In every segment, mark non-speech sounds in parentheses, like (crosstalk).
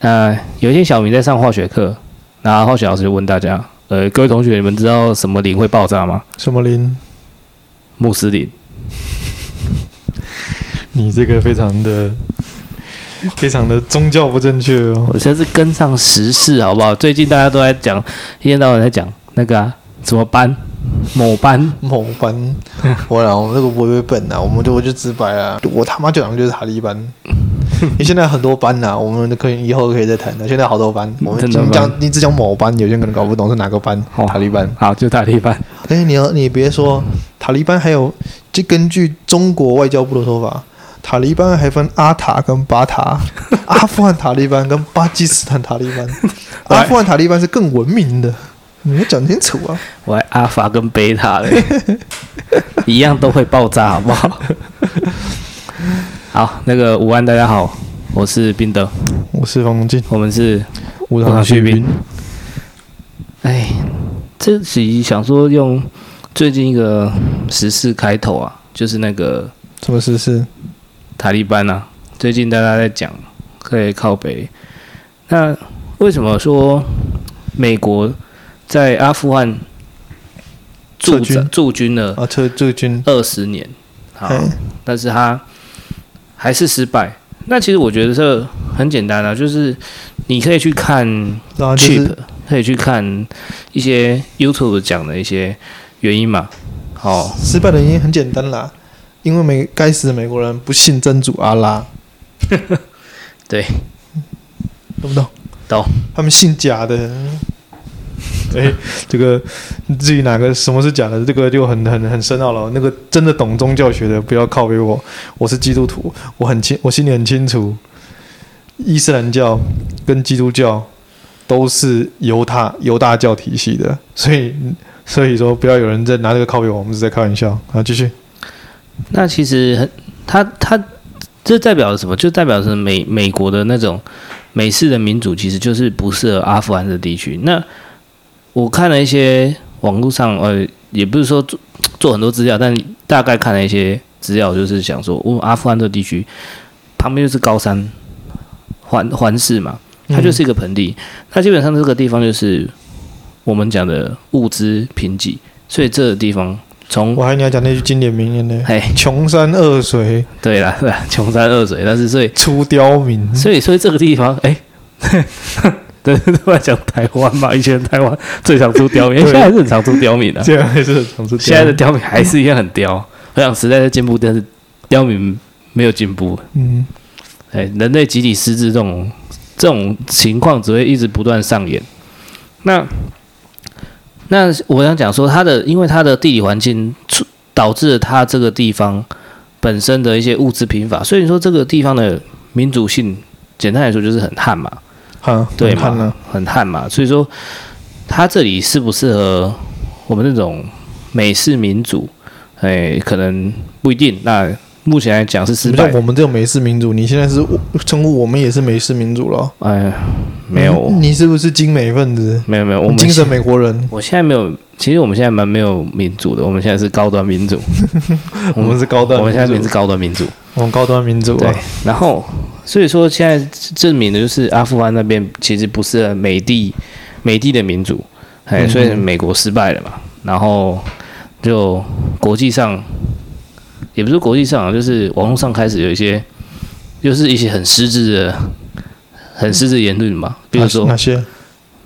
呃，有一天小明在上化学课，然后化学老师就问大家：呃，各位同学，你们知道什么磷会爆炸吗？什么磷？穆斯林。(laughs) 你这个非常的、非常的宗教不正确哦。我现在是跟上时事，好不好？最近大家都在讲，一天到晚在讲那个啊，什么班？某班？某班？(laughs) 我讲我这个不会笨啊，我们就我就直白啊，我他妈讲的就是塔利班。(laughs) 你现在很多班呐、啊，我们可以以后可以再谈的。现在好多班，(laughs) 我们讲你只讲某班，有些人可能搞不懂是哪个班。哦、塔利班，好，就塔利班。(laughs) 哎、欸，你要你别说塔利班，还有就根据中国外交部的说法，塔利班还分阿塔跟巴塔，阿富汗塔利班跟巴基斯坦塔利班，阿富汗塔利班是更文明的，你要讲清楚啊！我还阿法跟贝塔嘞，一样都会爆炸，好不好？好，那个午安，大家好，我是宾德，我是方龙进，我们是无糖去冰。哎，这期想说用最近一个时事开头啊，就是那个什么时事？塔利班啊，最近大家在讲可以靠北。那为什么说美国在阿富汗驻军驻军了啊？撤驻军二十年，好，但是他。还是失败。那其实我觉得这很简单啊，就是你可以去看 Cheap，可以去看一些 YouTube 讲的一些原因嘛。哦，失败的原因很简单啦，因为美该死的美国人不信真主阿拉。(laughs) 对，懂不懂？懂。他们信假的。哎、这个至于哪个什么是假的，这个就很很很深奥了。那个真的懂宗教学的，不要靠给我。我是基督徒，我很清，我心里很清楚，伊斯兰教跟基督教都是犹太犹大教体系的，所以所以说不要有人在拿这个靠给我，我们是在开玩笑。好，继续。那其实很，他他这代表了什么？就代表是美美国的那种美式的民主，其实就是不适合阿富汗的地区。那我看了一些网络上，呃，也不是说做做很多资料，但大概看了一些资料，就是想说，哦，阿富汗这个地区旁边就是高山环环视嘛，它就是一个盆地，它基本上这个地方就是我们讲的物资贫瘠，所以这个地方从我还你要讲那句经典名言呢，哎，穷山恶水，对啦，对啦，穷山恶水，但是所以出刁民，所以所以这个地方，哎。对，都在讲台湾嘛。以前台湾最常出刁民，(laughs) 现在还是很常出刁民的。现在还是很常出。现在的刁民还是一样很刁。我想时代在进步，但是刁民没有进步。嗯，哎，人类集体失智这种这种情况只会一直不断上演。那那我想讲说，它的因为它的地理环境导致了它这个地方本身的一些物资贫乏，所以说这个地方的民族性，简单来说就是很旱嘛。啊，对嘛，很旱嘛，所以说他这里适不适合我们那种美式民主？哎，可能不一定。那目前来讲是失败。我们这种美式民主，你现在是称呼我们也是美式民主了？哎，没有，你是不是精美分子？没有没有，我们精神美国人。我现在没有，其实我们现在蛮没有民主的。我们现在是高端民主，(laughs) 我们是高端，我们现在是高端民主，我们高端民主。对，然后。所以说，现在证明的就是阿富汗那边其实不是美帝美帝的民主，哎，所以美国失败了嘛。然后就国际上，也不是国际上，就是网络上开始有一些，就是一些很失智的、很失智言论嘛。比如说哪些？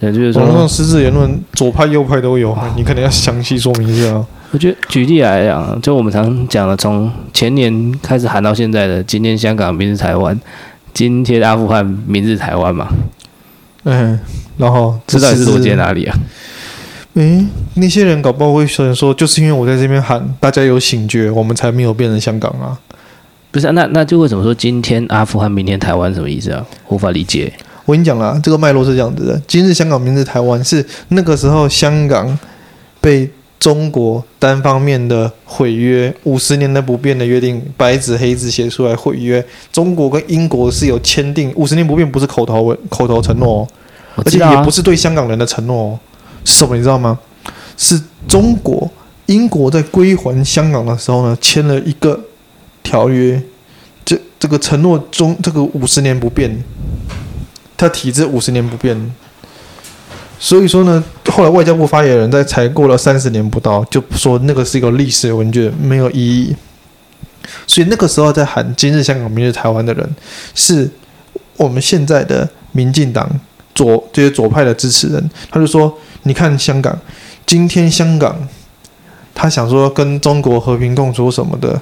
对，就是说网络上失智言论，左派右派都有，你可能要详细说明一下。我觉得举例来讲，就我们常讲的，从前年开始喊到现在的，今天香港，明日台湾。今天阿富汗，明日台湾嘛？嗯，然后知道是逻辑在哪里啊？诶，那些人搞不好会说，说就是因为我在这边喊，大家有醒觉，我们才没有变成香港啊？不是啊，那那就为什么说今天阿富汗，明天台湾什么意思啊？无法理解。我跟你讲啦，这个脉络是这样子的：今日香港，明日台湾，是那个时候香港被。中国单方面的毁约，五十年的不变的约定，白纸黑字写出来毁约。中国跟英国是有签订五十年不变，不是口头文口头承诺哦，而且也不是对香港人的承诺哦。是什么你知道吗？是中国英国在归还香港的时候呢，签了一个条约，这这个承诺中这个五十年不变。他体制五十年不变。所以说呢，后来外交部发言人，在才过了三十年不到，就说那个是一个历史文件，没有意义。所以那个时候在喊“今日香港，明日台湾”的人，是我们现在的民进党左这些左派的支持人。他就说：“你看香港，今天香港，他想说跟中国和平共处什么的，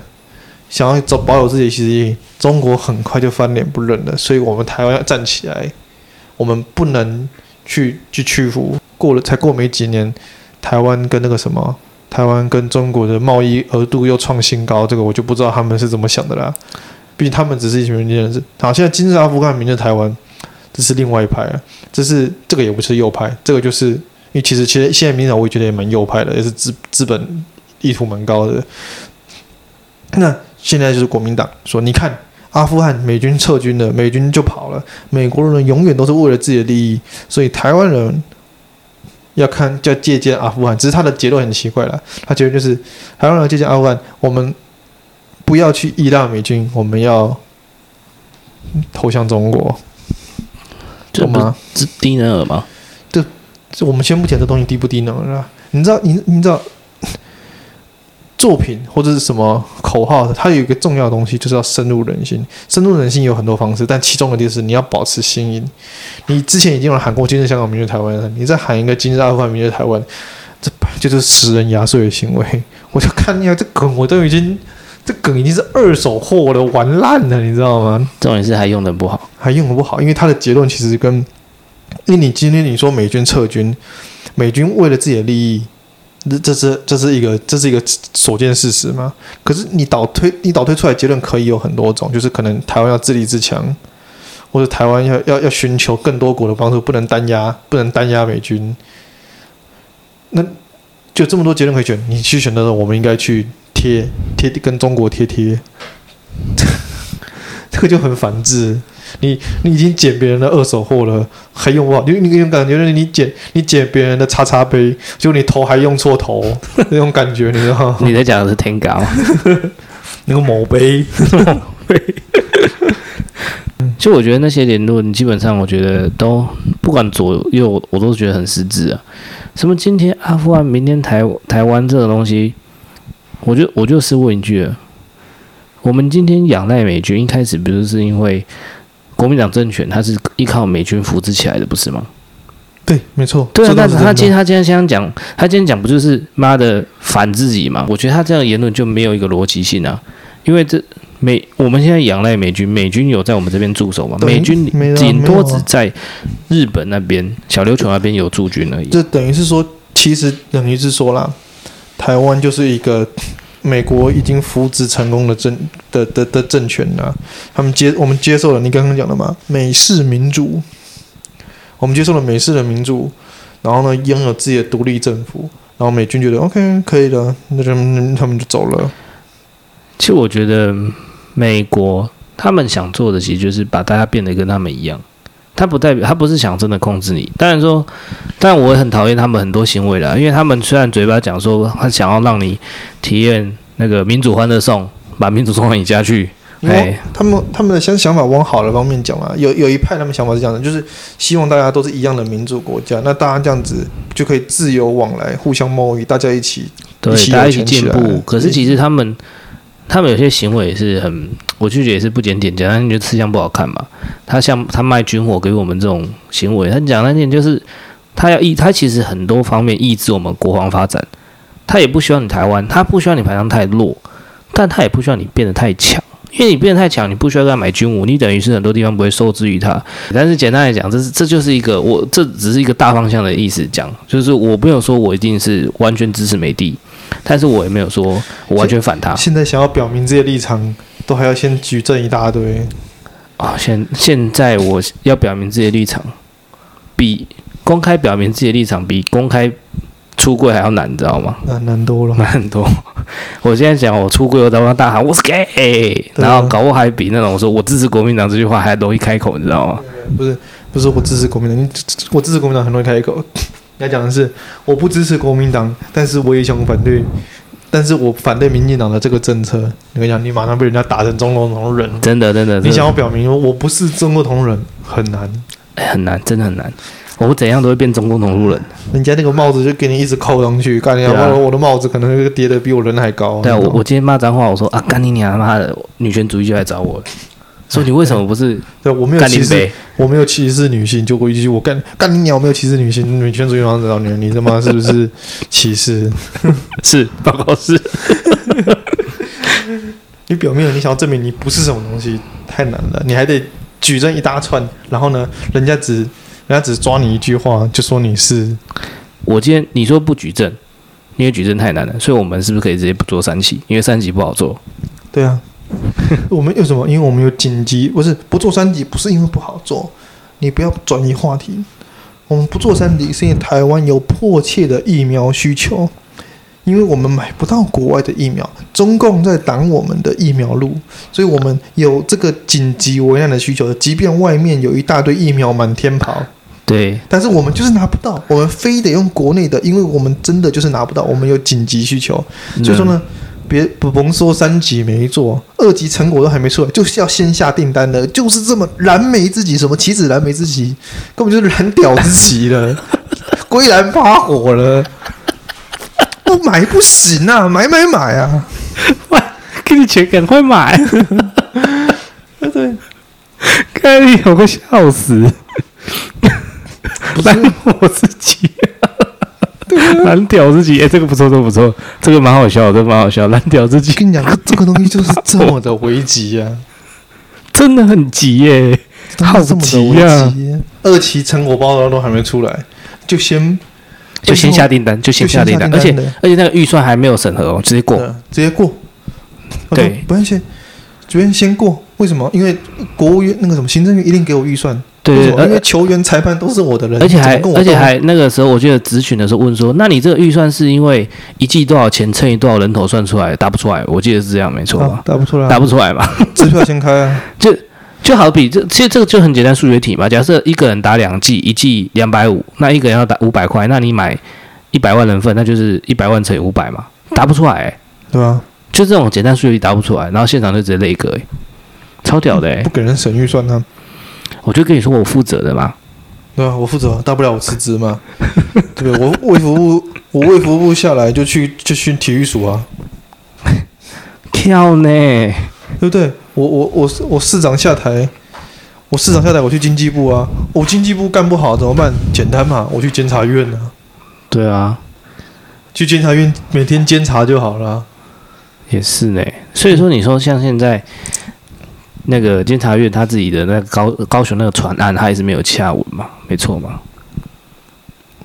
想要保保有自己的实力，中国很快就翻脸不认了。所以我们台湾要站起来，我们不能。”去去屈服，过了才过没几年，台湾跟那个什么，台湾跟中国的贸易额度又创新高，这个我就不知道他们是怎么想的啦。毕竟他们只是一群人士。好，现在今日阿富汗，明日台湾，这是另外一派啊。这是这个也不是右派，这个就是因为其实其实现在民进党我也觉得也蛮右派的，也是资资本意图蛮高的。那现在就是国民党说，你看。阿富汗美军撤军了，美军就跑了。美国人永远都是为了自己的利益，所以台湾人要看要借鉴阿富汗。只是他的结论很奇怪了，他觉得就是台湾人借鉴阿富汗，我们不要去依赖美军，我们要投向中国，懂吗？这低能儿吗？这这我们先不讲这东西低不低能儿啊？你知道你你知道？作品或者是什么口号，它有一个重要的东西，就是要深入人心。深入人心有很多方式，但其中的就是你要保持新颖。你之前已经有人喊过“今日香港，明日台湾”，你再喊一个“今日阿富汗，明日台湾”，这就是食人牙碎的行为。我就看你啊，这梗我都已经，这梗已经是二手货了，玩烂了，你知道吗？重点是还用的不好，还用的不好，因为他的结论其实跟，因为你今天你说美军撤军，美军为了自己的利益。这这是这是一个这是一个所见事实吗？可是你倒推你倒推出来结论可以有很多种，就是可能台湾要自立自强，或者台湾要要要寻求更多国的帮助，不能单压不能单压美军。那就这么多结论可以选，你去选择的，我们应该去贴贴跟中国贴贴，(laughs) 这个就很反智。你你已经捡别人的二手货了，还用不好？你你那种感觉，就是你捡你捡别人的叉叉杯，就你头还用错头，那种感觉，你知道吗？(laughs) 你在讲的是天高，(laughs) 那个某杯，(laughs) 某杯。就我觉得那些言论，基本上我觉得都不管左右，我都觉得很失智啊。什么今天阿富汗，明天台台湾这种东西，我就我就是问一句了：我们今天仰赖美军，一开始不就是因为？国民党政权，他是依靠美军扶植起来的，不是吗？对，没错。对啊，但是他今天他今天这样讲，他今天讲不就是妈的反自己吗？我觉得他这样的言论就没有一个逻辑性啊。因为这美我们现在仰赖美军，美军有在我们这边驻守吗？美军顶多只在日本那边、啊、小琉球那边有驻军而已。这等于是说，其实等于是说啦，台湾就是一个。美国已经扶植成功的政的的的政权了，他们接我们接受了你刚刚讲的嘛，美式民主，我们接受了美式的民主，然后呢，拥有自己的独立政府，然后美军觉得 OK 可以的，那就他们就走了。其实我觉得美国他们想做的，其实就是把大家变得跟他们一样。他不代表他不是想真的控制你，当然说，但我也很讨厌他们很多行为啦，因为他们虽然嘴巴讲说他想要让你体验那个民主欢乐颂，把民主送到你家去，哎，他们他们的想想法往好的方面讲啊，有有一派他们想法是这样的，就是希望大家都是一样的民主国家，那大家这样子就可以自由往来，互相贸易，大家一起对，大家一起进步。可是其实他们。他们有些行为也是很，我拒绝也是不检点，讲那点就吃相不好看嘛。他像他卖军火给我们这种行为，他讲那点就是他要抑，他其实很多方面抑制我们国防发展。他也不希望你台湾，他不希望你排上太弱，但他也不希望你变得太强，因为你变得太强，你不需要给他买军武，你等于是很多地方不会受制于他。但是简单来讲，这是这就是一个我这只是一个大方向的意思讲，就是我没有说我一定是完全支持美帝。但是我也没有说我完全反他。现在想要表明这些立场，都还要先举证一大堆啊！现现在我要表明自己的立场，比公开表明自己的立场比公开出柜还要难，你知道吗？难难多了，难很多。(laughs) 我现在讲我出柜，我在外大喊我是 gay，然后搞不好还比那种说我支持国民党这句话还容易开口，你知道吗？不是，不是我支持国民党，(laughs) 我支持国民党很容易开口。(laughs) 要讲的是，我不支持国民党，但是我也想反对，但是我反对民进党的这个政策。你跟你讲，你马上被人家打成中国同路人，真的，真的。你想要表明我不是中国同路人，很难。哎，很难，真的很难。我怎样都会变中共同路人。人家那个帽子就给你一直扣上去，干你娘！我我的帽子可能跌得比我人还高。对啊，我我今天骂脏话，我说啊，干你娘妈的，女权主义就来找我了。说你为什么不是？(laughs) 对，我没有歧视，我没有歧视女性，就过一句我干干你鸟，我没有歧视女性，女权主义往找你，你他妈是不是歧视？是，报告是。你表面你想要证明你不是什么东西，太难了，你还得举证一大串，然后呢，人家只人家只抓你一句话，就说你是。我今天你说不举证，因为举证太难了，所以我们是不是可以直接不做三级？因为三级不好做。对啊。(laughs) 我们有什么？因为我们有紧急，不是不做三级，不是因为不好做。你不要转移话题。我们不做三级，是因为台湾有迫切的疫苗需求，因为我们买不到国外的疫苗，中共在挡我们的疫苗路，所以我们有这个紧急危难的需求。即便外面有一大堆疫苗满天跑，对，但是我们就是拿不到，我们非得用国内的，因为我们真的就是拿不到，我们有紧急需求，所以说呢。别不甭说三级没做，二级成果都还没出来，就是要先下订单的，就是这么燃眉之急，什么棋子燃眉之急，根本就是燃屌之急了，(laughs) 归燃发火了，不买不行啊，买买买啊，快给你钱赶快买，(laughs) 对对，看你有个笑死，不是 (laughs) 我自己。蓝屌自己，哎、欸，这个不错，这个不错，这个蛮好笑的，这个蛮好笑。蓝屌自己，跟你讲，这个东西就是这么的危急啊，(laughs) 真的很急耶，好急啊！二期成果报告都还没出来，就先就先下订单，就先下订单，而且而且那个预算还没有审核哦，直接过，直接过。对，不用先，这边先过，为什么？因为国务院那个什么行政院一定给我预算。对，因为球员、裁判都是我的人，而且还而且还那个时候，我记得咨询的时候问说：“那你这个预算是因为一季多少钱乘以多少人头算出来？答不出来，我记得是这样，没错吧？答不出来，答不出来嘛？(laughs) 支票先开啊！(laughs) 就就好比这，其实这个就很简单数学题嘛。假设一个人打两季，一季两百五，那一个人要打五百块，那你买一百万人份，那就是一百万乘以五百嘛？答不出来、欸，对吧？就这种简单数学题答不出来，然后现场就直接雷个，哎，超屌的、欸，不给人省预算呢、啊。我就跟你说，我负责的嘛，对啊，我负责，大不了我辞职嘛，对 (laughs) 不对？我卫服部，我卫福部下来就去就去体育署啊，跳呢，对不对？我我我我市长下台，我市长下台，我去经济部啊，我经济部干不好怎么办？简单嘛，我去监察院啊，对啊，去监察院每天监察就好了，也是呢。所以说，你说像现在。那个监察院他自己的那个高高雄那个船案，他也是没有下文嘛？没错嘛？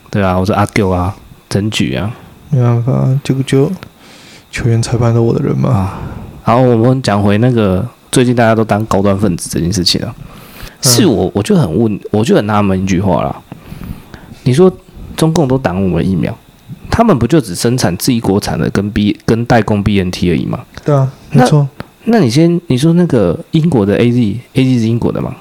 对啊，我说阿 Q 啊，整举啊，没办法，就就球员裁判都我的人嘛。啊，然后我们讲回那个最近大家都当高端分子这件事情啊，是我我就很问，我就很纳闷一句话啦。你说中共都挡我们疫苗，他们不就只生产自己国产的跟 B 跟代工 BNT 而已吗？对啊，没错。那你先，你说那个英国的 A Z，A Z 是英国的吗？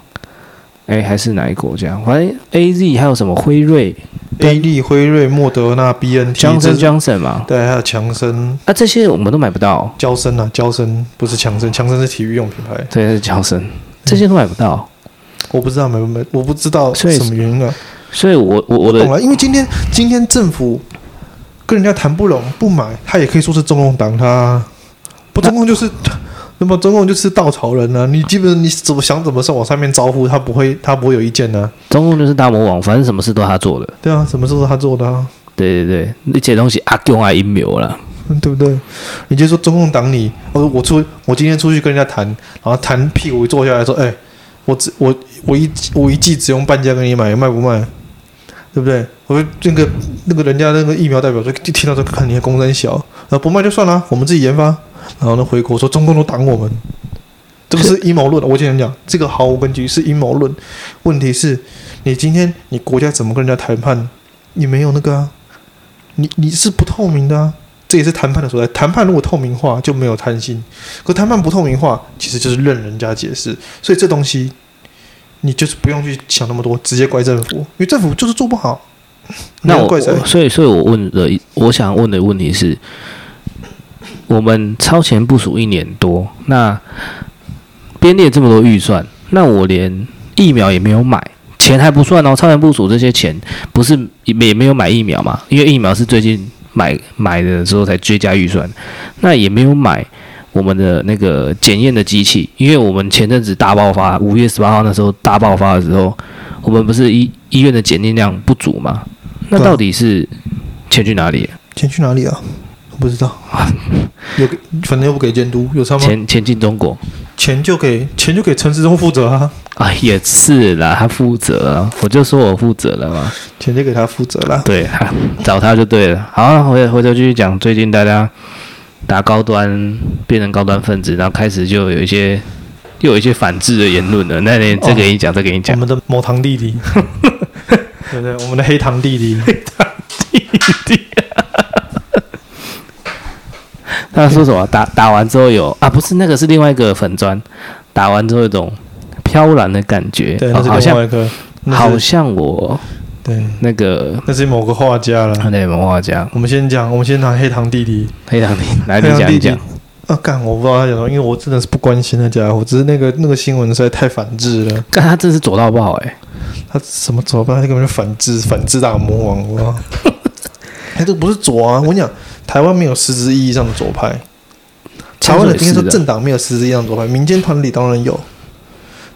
哎，还是哪一个国家？反正 A Z 还有什么辉瑞、A 利、辉瑞、莫德纳、B N T、Johnson Johnson 嘛？对，还有强生。啊，这些我们都买不到。娇生啊，娇生不是强生，强生是体育用品牌。对，是娇生，这些都买不到。我不知道买不买，我不知道什么原因啊。所以我我我的懂了，因为今天今天政府跟人家谈不拢，不买，他也可以说是中共党他，不中共就是。那么中共就是稻草人呢、啊？你基本你怎么想怎么上往上面招呼，他不会他不会有意见呢、啊？中共就是大魔王，反正什么事都他做的。对啊，什么事都他做的啊？对对对，那些东西阿公爱阴谋了，对不对？你就说中共党你，我说我出我今天出去跟人家谈，然后谈屁股一坐下来说，哎，我只我我一我一季只用半价给你买，卖不卖？对不对？我说那个那个人家那个疫苗代表说，就听到这个看你的公司小，然后不卖就算了，我们自己研发。然后呢，回国说中共都挡我们，这不是阴谋论。我经常讲，这个毫无根据，是阴谋论。问题是，你今天你国家怎么跟人家谈判？你没有那个啊，你你是不透明的啊，这也是谈判的所在。谈判如果透明化，就没有贪心；可谈判不透明化，其实就是任人家解释。所以这东西，你就是不用去想那么多，直接怪政府，因为政府就是做不好。那我怪谁？所以，所以我问的，我想问的问题是。我们超前部署一年多，那编列这么多预算，那我连疫苗也没有买，钱还不算哦，超前部署这些钱不是也没有买疫苗嘛？因为疫苗是最近买买的时候才追加预算，那也没有买我们的那个检验的机器，因为我们前阵子大爆发，五月十八号那时候大爆发的时候，我们不是医医院的检验量不足嘛？那到底是钱去哪里？钱去哪里啊？我不知道，(laughs) 有反正又不给监督，有差吗钱钱进中国，钱就给钱就给陈时中负责啊！啊，也是啦，他负责了，我就说我负责了嘛，钱就给他负责了，对，找他就对了。好，回回头继续讲，最近大家打高端变成高端分子，然后开始就有一些又有一些反制的言论了。那你这个给你讲，这给你讲，我们的某堂弟弟，(laughs) 对不对？我们的黑糖弟弟，黑糖弟弟。他说什么？打打完之后有啊？不是那个，是另外一个粉砖。打完之后有一种飘然的感觉，对，那是另外一个，哦、好，好像我对那个那是某个画家了。对，某画家。我们先讲，我们先谈黑糖弟弟。黑糖弟弟，来你讲一讲。啊，干！我不知道他讲什么，因为我真的是不关心那家伙，只是那个那个新闻实在太反智了。干，他真是左到爆哎、欸！他什么左到爆？他根本就反智，反智大魔王，哇！(laughs) 哎，这个不是左啊！我跟你讲。台湾没有实质意义上的左派，台湾的应该说政党没有实质意义上的左派，民间团体当然有，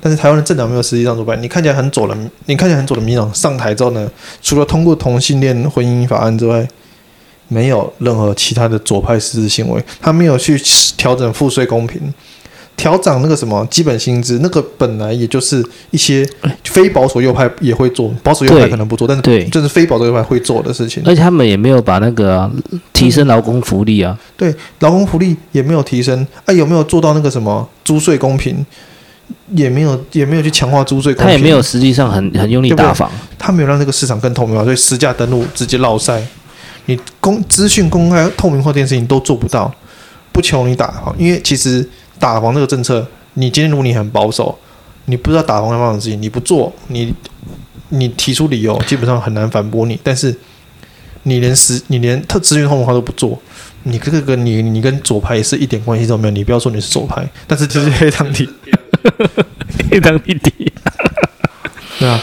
但是台湾的政党没有实质上的左派。你看起来很左的，你看起来很左的民党上台之后呢，除了通过同性恋婚姻法案之外，没有任何其他的左派实质行为，他没有去调整赋税公平。调涨那个什么基本薪资，那个本来也就是一些非保守右派也会做，保守右派可能不做，但是对，就是非保守右派会做的事情。而且他们也没有把那个、啊、提升劳工福利啊，对，劳工福利也没有提升。啊，有没有做到那个什么租税公平？也没有，也没有去强化租税公平。他也没有实际上很很用力打房，他没有让这个市场更透明化，所以实价登录直接落赛。你公资讯公开透明化这件事情都做不到，不求你打好，因为其实。打房这个政策，你今天如果你很保守，你不知道打房要发生的事情，你不做，你你提出理由，基本上很难反驳你。但是你连实，你连特资讯透明化都不做，你这个跟你你跟左派也是一点关系都没有。你不要说你是左派，但是这是黑糖弟，黑糖弟弟，(laughs) (laughs) 对啊，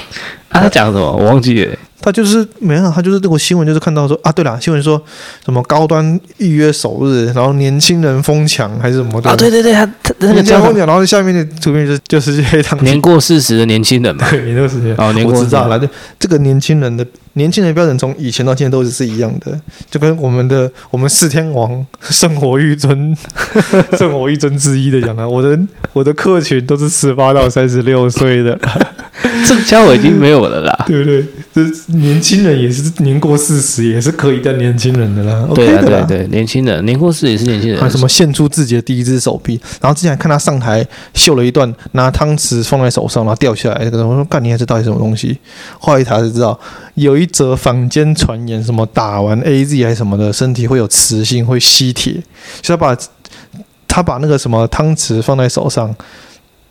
啊他讲什么？我忘记了。他就是没有，他就是这个新闻，就是看到说啊，对了，新闻说什么高端预约首日，然后年轻人疯抢还是什么的。啊？对对对，他他那个叫疯抢，然后下面的图片就是就是黑糖年过四十的年轻人嘛，(laughs) 对，年过四十。哦，年过四十，我知道了，就这个年轻人的年轻人标准从以前到现在都是是一样的，就跟我们的我们四天王圣火玉尊圣火玉尊之一的讲啊，我的我的客群都是十八到三十六岁的。(laughs) 这家伙已经没有了啦，(laughs) 对不对？这年轻人也是年过四十，也是可以当年轻人的啦。对啊对对，年轻人年过四十也是年轻人。还什么献出自己的第一只手臂？然后之前看他上台秀了一段，拿汤匙放在手上，然后掉下来。那个人我说：“干你还是到底什么东西？”后来一查才知道，有一则坊间传言，什么打完 AZ 还是什么的，身体会有磁性，会吸铁。所以他把他把那个什么汤匙放在手上，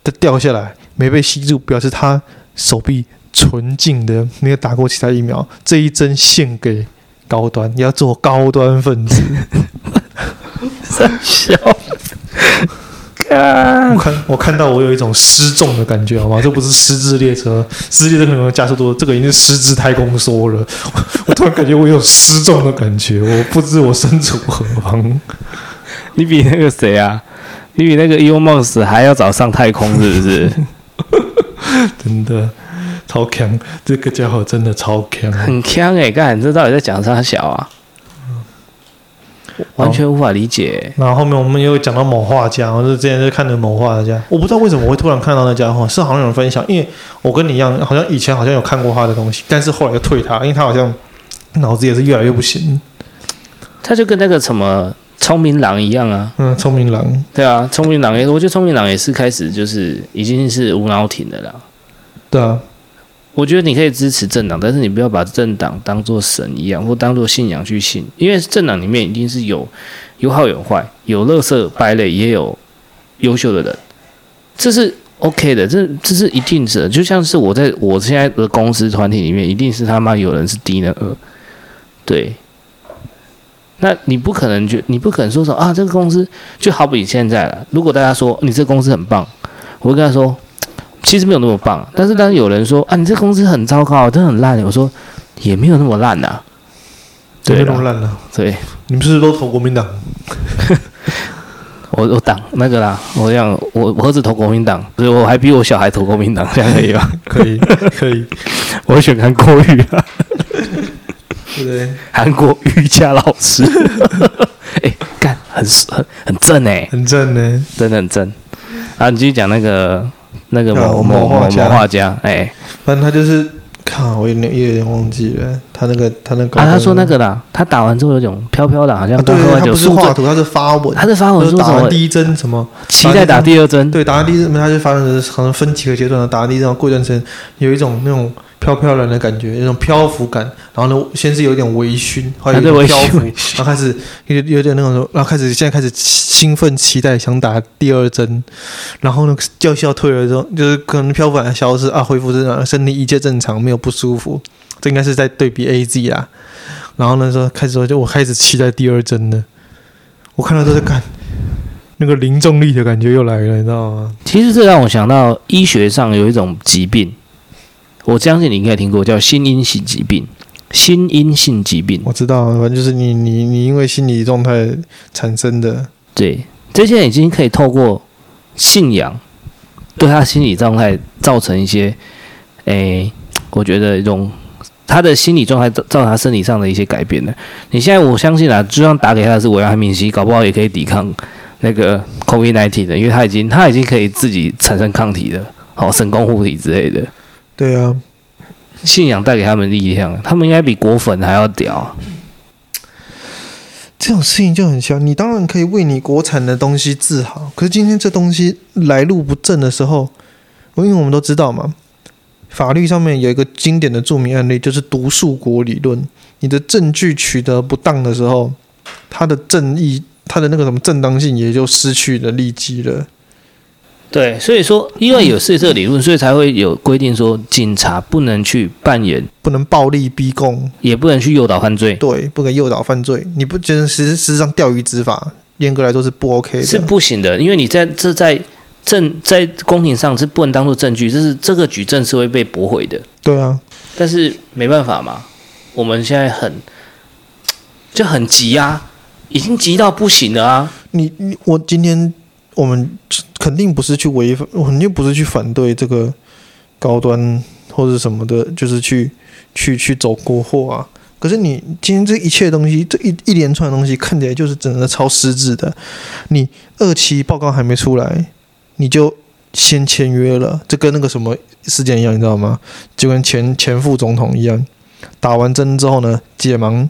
它掉下来没被吸住，表示他。手臂纯净的，没有打过其他疫苗，这一针献给高端，你要做高端分子。三小，我看我看到我有一种失重的感觉，好吗？这不是失智列车，失智列车可能加速度，这个已经是失智太空梭了。(laughs) 我突然感觉我有失重的感觉，我不知我身处何方。你比那个谁啊？你比那个 Elon Musk 还要早上太空，是不是？(laughs) 真的超强，这个家伙真的超强，很强哎！干，这到底在讲啥小啊？完全无法理解。然后后面我们又讲到某画家，我是之前就看的某画家，我不知道为什么我会突然看到那家伙，是好像有人分享，因为我跟你一样，好像以前好像有看过他的东西，但是后来又退他，因为他好像脑子也是越来越不行。他就跟那个什么聪明狼一样啊，嗯，聪明狼，对啊，聪明狼也，我觉得聪明狼也是开始就是已经是无脑挺的了。对啊，我觉得你可以支持政党，但是你不要把政党当做神一样，或当做信仰去信，因为政党里面一定是有有好有坏，有乐色败类，也有优秀的人，这是 OK 的，这这是一定的。就像是我在我现在的公司团体里面，一定是他妈有人是低能儿，对。那你不可能就你不可能说说啊，这个公司就好比现在了。如果大家说你这个公司很棒，我会跟他说。其实没有那么棒。但是当有人说啊，你这公司很糟糕，真的很烂，我说也没有那么烂呐、啊，那么烂了。对，你们是不是都投国民党？(laughs) 我我党那个啦，我讲我我儿子投国民党，所以我还比我小孩投国民党，这样可以吗？可以可以，(laughs) 我会选韩国语啊，对？韩国瑜伽老师，(laughs) 哎、欸，干很很很正哎、欸，很正呢、欸，真的很正。啊，你继续讲那个那个某某某画家，哎、欸，反正他就是。看，我有点有点忘记了，他那个他那个啊，他说那个啦，他打完之后有种飘飘的，好像对，他不是画图，他是发文，他是发文说打完第一针什么，期待打第二针，对，打完第一针，他就发生的可能分几个阶段的，打完第一针，过一段时间有一种那种。飘飘然的感觉，那种漂浮感，然后呢，先是有点微醺，后来有点漂浮，然后开始有有点那种，然后开始现在开始兴奋期待，想打第二针，然后呢，药效退了之后，就是可能漂浮感消失啊，恢复正常，身体一切正常，没有不舒服，这应该是在对比 AZ 啦。然后呢，说开始说，就我开始期待第二针了，我看到都在看，那个零重力的感觉又来了，你知道吗？其实这让我想到医学上有一种疾病。我相信你应该听过叫心因性疾病，心因性疾病。我知道，反正就是你你你因为心理状态产生的。对，这些已经可以透过信仰，对他心理状态造成一些，诶，我觉得一种他的心理状态造造成他身体上的一些改变的。你现在我相信啊，就算打给他的是维他命 C，搞不好也可以抵抗那个 COVID-19 的，因为他已经他已经可以自己产生抗体了，好，神功护体之类的。对啊，信仰带给他们力量，他们应该比果粉还要屌。这种事情就很像，你当然可以为你国产的东西自豪，可是今天这东西来路不正的时候，因为我们都知道嘛，法律上面有一个经典的著名案例，就是毒树国理论。你的证据取得不当的时候，它的正义，它的那个什么正当性也就失去了利基了。对，所以说，因为有是这个理论，所以才会有规定说，警察不能去扮演，不能暴力逼供，也不能去诱导犯罪。对，不能诱导犯罪。你不觉得实实际上钓鱼执法，严格来说是不 OK 的，是不行的。因为你在这在证在公庭上是不能当做证据，就是这个举证是会被驳回的。对啊，但是没办法嘛，我们现在很就很急啊，已经急到不行了啊。你你我今天。我们肯定不是去违反，我肯定不是去反对这个高端或者什么的，就是去去去走国货啊。可是你今天这一切东西，这一一连串的东西看起来就是真的超失智的。你二期报告还没出来，你就先签约了，这跟那个什么事件一样，你知道吗？就跟前前副总统一样，打完针之后呢，解盲。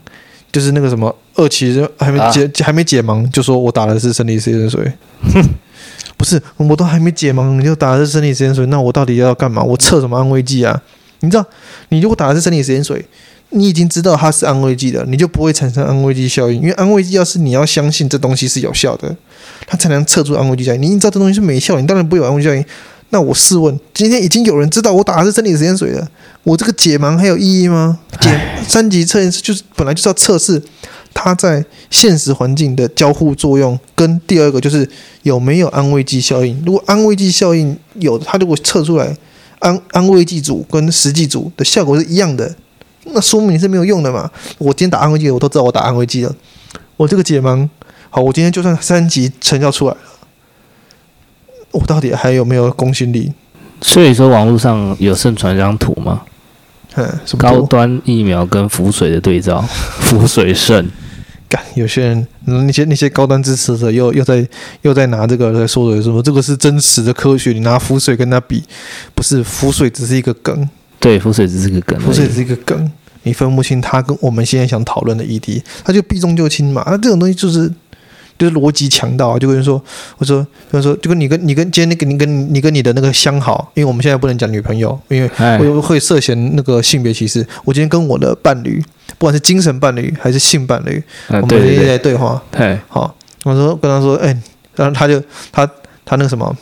就是那个什么二期就还没解、啊、还没解盲，就说我打的是生理实验水，(laughs) 不是，我都还没解盲你就打的是生理实验水，那我到底要干嘛？我测什么安慰剂啊？你知道，你如果打的是生理实验水，你已经知道它是安慰剂的，你就不会产生安慰剂效应，因为安慰剂要是你要相信这东西是有效的，它才能测出安慰剂效应。你已经知道这东西是没效，你当然不会有安慰剂效应。那我试问，今天已经有人知道我打的是生理实验水了，我这个解盲还有意义吗？解三级测验是就是本来就是要测试它在现实环境的交互作用，跟第二个就是有没有安慰剂效应。如果安慰剂效应有，它如果测出来安安慰剂组跟实际组的效果是一样的，那说明你是没有用的嘛。我今天打安慰剂，我都知道我打安慰剂了。我这个解盲好，我今天就算三级成效出来了。我到底还有没有公信力？所以说，网络上有盛传一张图吗？(laughs) 嗯，高端疫苗跟浮水的对照，浮水胜。干，有些人那些那些高端支持者又又在又在拿这个来说的什么？这个是真实的科学，你拿浮水跟他比，不是浮水只是一个梗。对，浮水只是一个梗，浮水只是一个梗，你分不清它跟我们现在想讨论的议题，它就避重就轻嘛。啊，这种东西就是。就是逻辑强到啊，就跟说，我说，就说，就跟你跟你跟今天那个你跟你跟你的那个相好，因为我们现在不能讲女朋友，因为会会涉嫌那个性别歧视。我今天跟我的伴侣，不管是精神伴侣还是性伴侣，我们一直在对话。对，好，我说跟他说，哎，然后他就他他那个什么，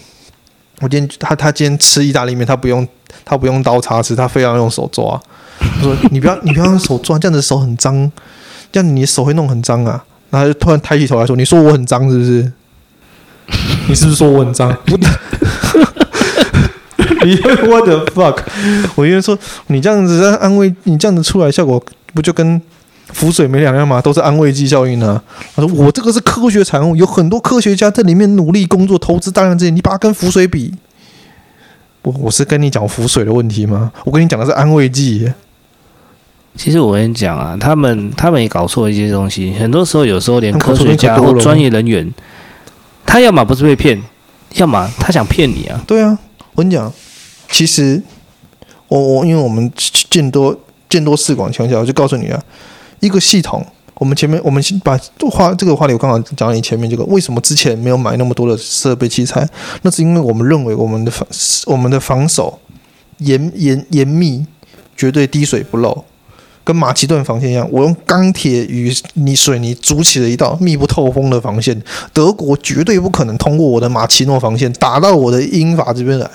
我今天他他今天吃意大利面，他不用他不用刀叉吃，他非要用手抓。我说你不要你不要用手抓，这样子手很脏，这样你手会弄很脏啊。然后他就突然抬起头来说：“你说我很脏是不是？(laughs) 你是不是说我很脏？” (laughs) (laughs) What the fuck？我因为说你这样子在安慰，你这样子出来效果不就跟浮水没两样吗？都是安慰剂效应呢。他说我这个是科学产物，有很多科学家在里面努力工作，投资大量资金，你把它跟浮水比，我我是跟你讲浮水的问题吗？我跟你讲的是安慰剂。其实我跟你讲啊，他们他们也搞错一些东西。很多时候，有时候连科学家或专业人员，他要么不是被骗，要么他想骗你啊。对啊，我跟你讲，其实我我因为我们见多见多识广，从小我就告诉你啊，一个系统，我们前面我们先把话这个话题我刚好讲你前面这个，为什么之前没有买那么多的设备器材？那是因为我们认为我们的防我们的防守严严严密，绝对滴水不漏。跟马其顿防线一样，我用钢铁与泥水泥筑起了一道密不透风的防线。德国绝对不可能通过我的马奇诺防线打到我的英法这边来，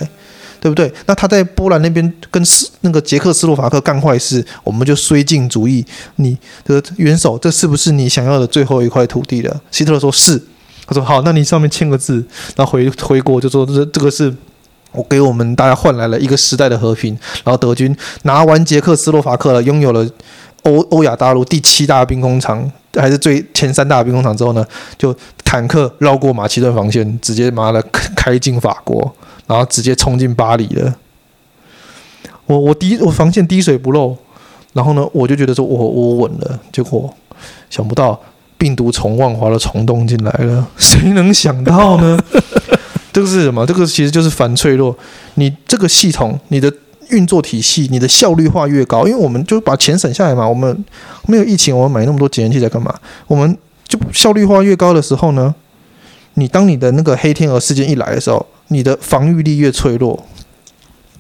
对不对？那他在波兰那边跟斯那个捷克斯洛伐克干坏事，我们就绥靖主义。你的元首，这是不是你想要的最后一块土地了？希特勒说是，他说好，那你上面签个字，然后回回国就说这这个是。我给我们大家换来了一个时代的和平，然后德军拿完捷克斯洛伐克了，拥有了欧欧亚大陆第七大兵工厂，还是最前三大兵工厂之后呢，就坦克绕过马其顿防线，直接妈的 (laughs) 开进法国，然后直接冲进巴黎了。我我滴我防线滴水不漏，然后呢，我就觉得说我我稳了，结果想不到病毒从万华的虫洞进来了，谁能想到呢？这个是什么？这个其实就是反脆弱。你这个系统，你的运作体系，你的效率化越高，因为我们就把钱省下来嘛。我们没有疫情，我们买那么多检验器在干嘛？我们就效率化越高的时候呢，你当你的那个黑天鹅事件一来的时候，你的防御力越脆弱，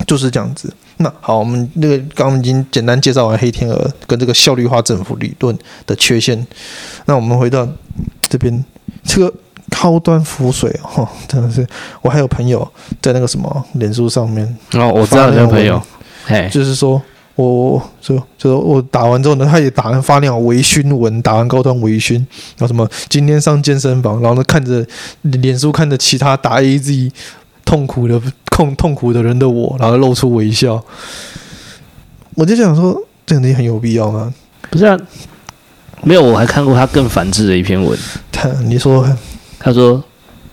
就是这样子。那好，我们那个刚刚已经简单介绍完黑天鹅跟这个效率化政府理论的缺陷。那我们回到这边，这个。高端浮水 (laughs) 哦，真的是，我还有朋友在那个什么脸书上面哦，我知道你的朋友，嘿，就是说我就就说我打完之后呢，他也打完发那种微醺文，打完高端微醺，然后什么今天上健身房，然后呢看着脸书看着其他打 AZ 痛苦的痛痛苦的人的我，然后露出微笑，我就想说这样子很有必要吗？不是啊，没有，我还看过他更反智的一篇文，他你说。他说：“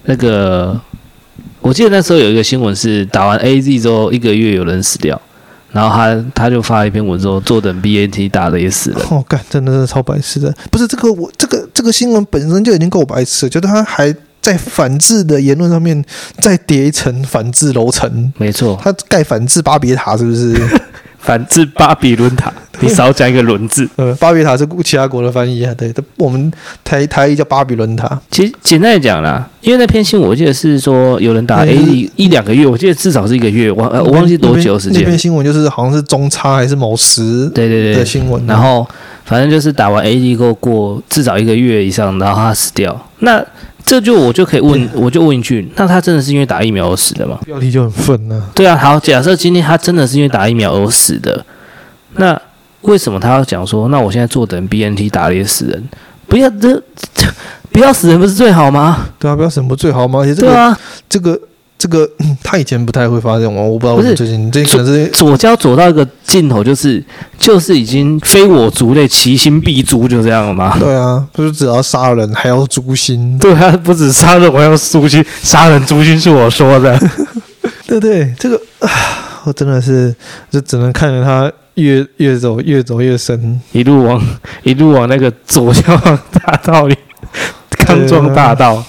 那个，我记得那时候有一个新闻是打完 AZ 之后一个月有人死掉，然后他他就发了一篇文说，坐等 B A T 打的也死了。哦，干，真的是超白痴的。不是这个，我这个这个新闻本身就已经够白痴了，觉得他还在反制的言论上面再叠一层反制楼层。没错，他盖反制巴别塔是不是？”反制巴比伦塔，(laughs) 你少讲一个轮字。嗯，巴比塔是其他国的翻译啊，对，我们台台语叫巴比伦塔。其实简单来讲啦，因为那篇新闻我记得是说有人打 A 一一两个月，我记得至少是一个月，我我忘记多久时间。那篇新闻就是好像是中差还是某时对对对的新闻，然后反正就是打完 A D 过过至少一个月以上，然后他死掉。那这就我就可以问，我就问一句，那他真的是因为打疫苗而死的吗？标题就很愤呢。对啊，好，假设今天他真的是因为打疫苗而死的，那为什么他要讲说，那我现在坐等 BNT 打了也死人？不要这，(laughs) 不要死人不是最好吗？对啊，不要死人不最好吗？而且这个，对啊，这个。这个他以前不太会发这种，我不知道为什么最近，这可能是左交左到一个尽头，就是就是已经非我族类，其心必诛，就这样了吗？对啊，不是只要杀人还要诛心？对啊，不止杀人，我要诛心，杀人诛心是我说的。(laughs) 对对，这个啊，我真的是就只能看着他越越走越走越深，一路往一路往那个左交大道里，康庄大道。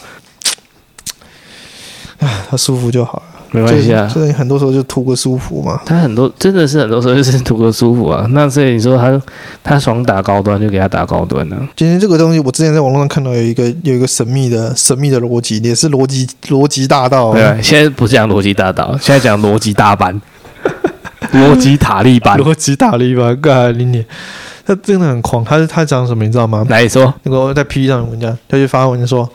啊，他舒服就好了，没关系啊。所以很多时候就图个舒服嘛。他很多真的是很多时候就是图个舒服啊。那所以你说他他爽打高端就给他打高端呢、啊？今天这个东西，我之前在网络上看到有一个有一个神秘的神秘的逻辑，也是逻辑逻辑大道。对，现在不是讲逻辑大道，现在讲逻辑大班，(laughs) 逻辑塔利班，逻辑塔利班。干你你，他真的很狂。他他讲什么你知道吗？来说，那个在 P 上文章，他就发文说：“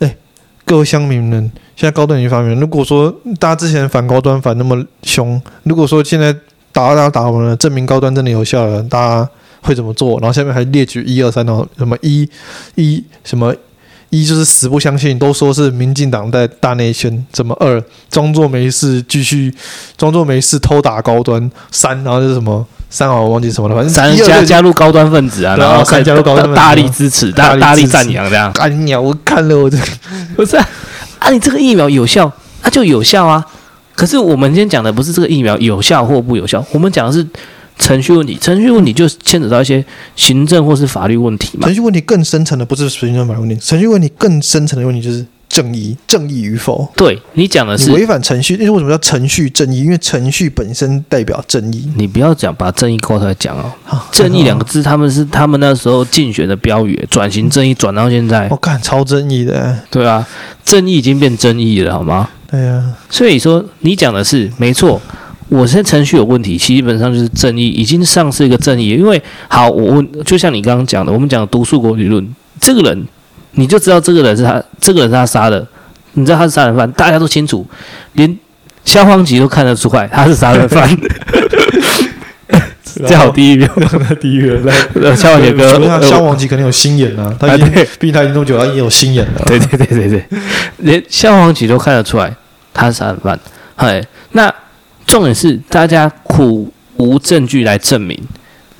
哎、欸，各位乡民们。”现在高端已经发明。如果说大家之前反高端反那么凶，如果说现在打打打完了，证明高端真的有效了，大家会怎么做？然后下面还列举一二三，然后什么一一什么一就是死不相信，都说是民进党在大内宣，怎么二装作没事继续装作没事偷打高端，三然后就是什么三啊我忘记什么了，反正三加加入高端分子啊，然后三加入高端分子，大力支持，大大力赞扬这样。干鸟，我看了我这不是啊，啊你这个疫苗有效，它就有效啊。可是我们今天讲的不是这个疫苗有效或不有效，我们讲的是。程序问题，程序问题就牵扯到一些行政或是法律问题嘛。程序问题更深层的不是行政法律问题，程序问题更深层的问题就是正义，正义与否。对，你讲的是违反程序，因为为什么叫程序正义？因为程序本身代表正义。你不要讲把正义扣出来讲哦。正义两个字，他们是他们那时候竞选的标语，转型正义转到现在，我看超正义的。对啊，正义已经变争议了，好吗？对啊。所以说你讲的是没错。我现在程序有问题，基本上就是正义已经丧失一个正义。因为好，我问，就像你刚刚讲的，我们讲的毒树国理论，这个人你就知道这个人是他，这个人是他杀的，你知道他是杀人犯，大家都清楚，连消防局都看得出来他是杀人犯。(laughs) 最好第一名，第一名来消防局哥，消防局肯定有心眼啊，他已经，毕竟他已经这么久，他也有心眼了。对对对对对，连消防局都看得出来他是杀人犯。嘿，那。重点是大家苦无证据来证明，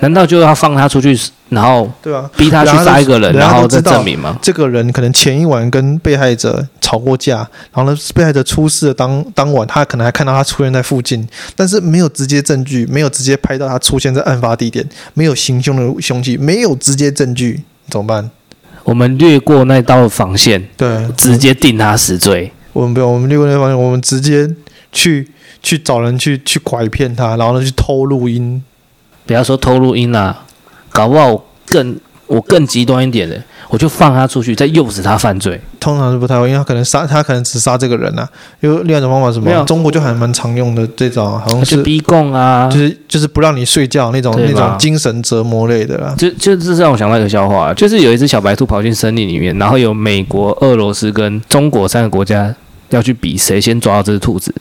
难道就要放他出去，然后对啊，逼他去杀一个人，然后再证明吗？这个人可能前一晚跟被害者吵过架，然后呢，被害者出事的当当晚，他可能还看到他出现在附近，但是没有直接证据，没有直接拍到他出现在案发地点，没有行凶的凶器，没有直接证据，怎么办？我们略过那道防线，对，直接定他死罪。我们不用，我们略过那道防线，我们直接去。去找人去去拐骗他，然后呢去偷录音，不要说偷录音啦、啊，搞不好更我更极端一点的，我就放他出去，再诱使他犯罪。通常是不太会，因为他可能杀他可能只杀这个人呐、啊。因为另外一种方法是什么？有中国就还蛮常用的这种，好像是逼供啊，就是就是不让你睡觉那种那种精神折磨类的啦。就就这是让我想到一个笑话，就是有一只小白兔跑进森林里面，然后有美国、俄罗斯跟中国三个国家要去比谁先抓到这只兔子。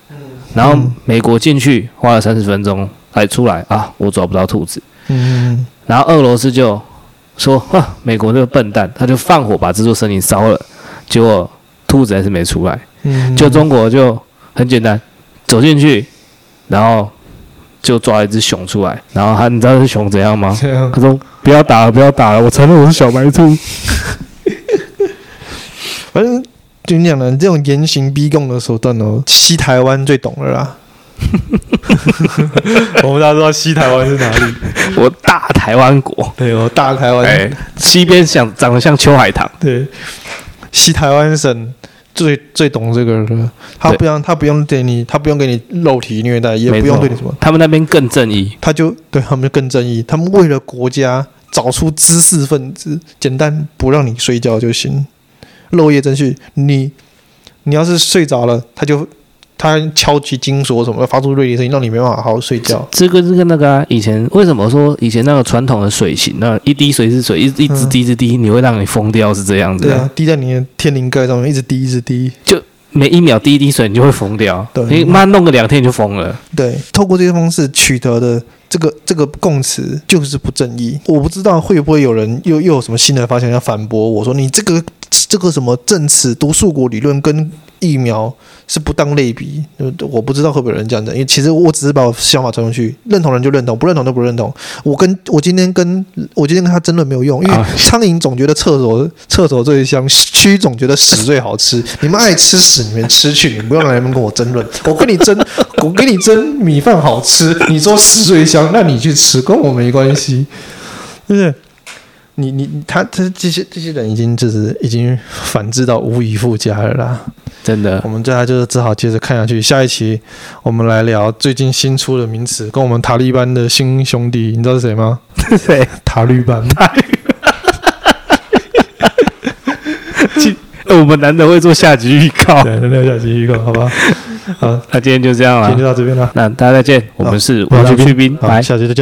然后美国进去花了三十分钟才出来啊，我抓不到兔子。嗯，然后俄罗斯就说：“哈，美国这个笨蛋，他就放火把这座森林烧了，结果兔子还是没出来。嗯，就中国就很简单，走进去，然后就抓一只熊出来，然后他你知道是熊怎样吗？样他说：不要打了，不要打了，我承认我是小白兔。(laughs) 反正。”就你讲的这种严刑逼供的手段哦，西台湾最懂了啦。(laughs) 我们大家知道西台湾是哪里？我大台湾国，对，我大台湾、欸，西边像长得像秋海棠，对，西台湾省最最懂这个了。他不用，他不用对你，他不用给你肉体虐待，也不用对你什么。他们那边更正义，他就对他们就更正义。他们为了国家找出知识分子，简单不让你睡觉就行。漏夜侦讯，你你要是睡着了，他就他敲击金锁什么，发出锐利声音，让你没办法好好睡觉。这个这个那个啊，以前为什么说以前那个传统的水型，那一滴水是水，一一直滴一直滴，你会让你疯掉，是这样子。对啊，滴在你的天灵盖上面，一直滴一直滴，就每一秒滴一滴水，你就会疯掉。对，你妈弄个两天就疯了。对，透过这些方式取得的这个这个供词就是不正义。我不知道会不会有人又又有什么新的发现要反驳我说你这个。这个什么证词毒素国理论跟疫苗是不当类比，我不知道会不会有人这样讲，因为其实我只是把我想法传出去，认同人就认同，不认同就不认同。我跟我今天跟我今天跟他争论没有用，因为苍蝇总觉得厕所厕所最香，蛆总觉得屎最好吃。你们爱吃屎，你们吃去，你们不要来那边跟我争论。我跟你争，我跟你争米饭好吃，你说屎最香，那你去吃，跟我没关系，对不对？你你他他这些这些人已经就是已经反制到无以复加了啦，真的。我们接下来就是只好接着看下去。下一期我们来聊最近新出的名词，跟我们塔利班的新兄弟，你知道是谁吗？(laughs) 谁？塔利班。我们难得会做下集预告，对，难得下集预告，好吧？(laughs) 好，那今天就这样了，今天就到这边了。那大家再见，我们是无聊去冰，来，下期再见。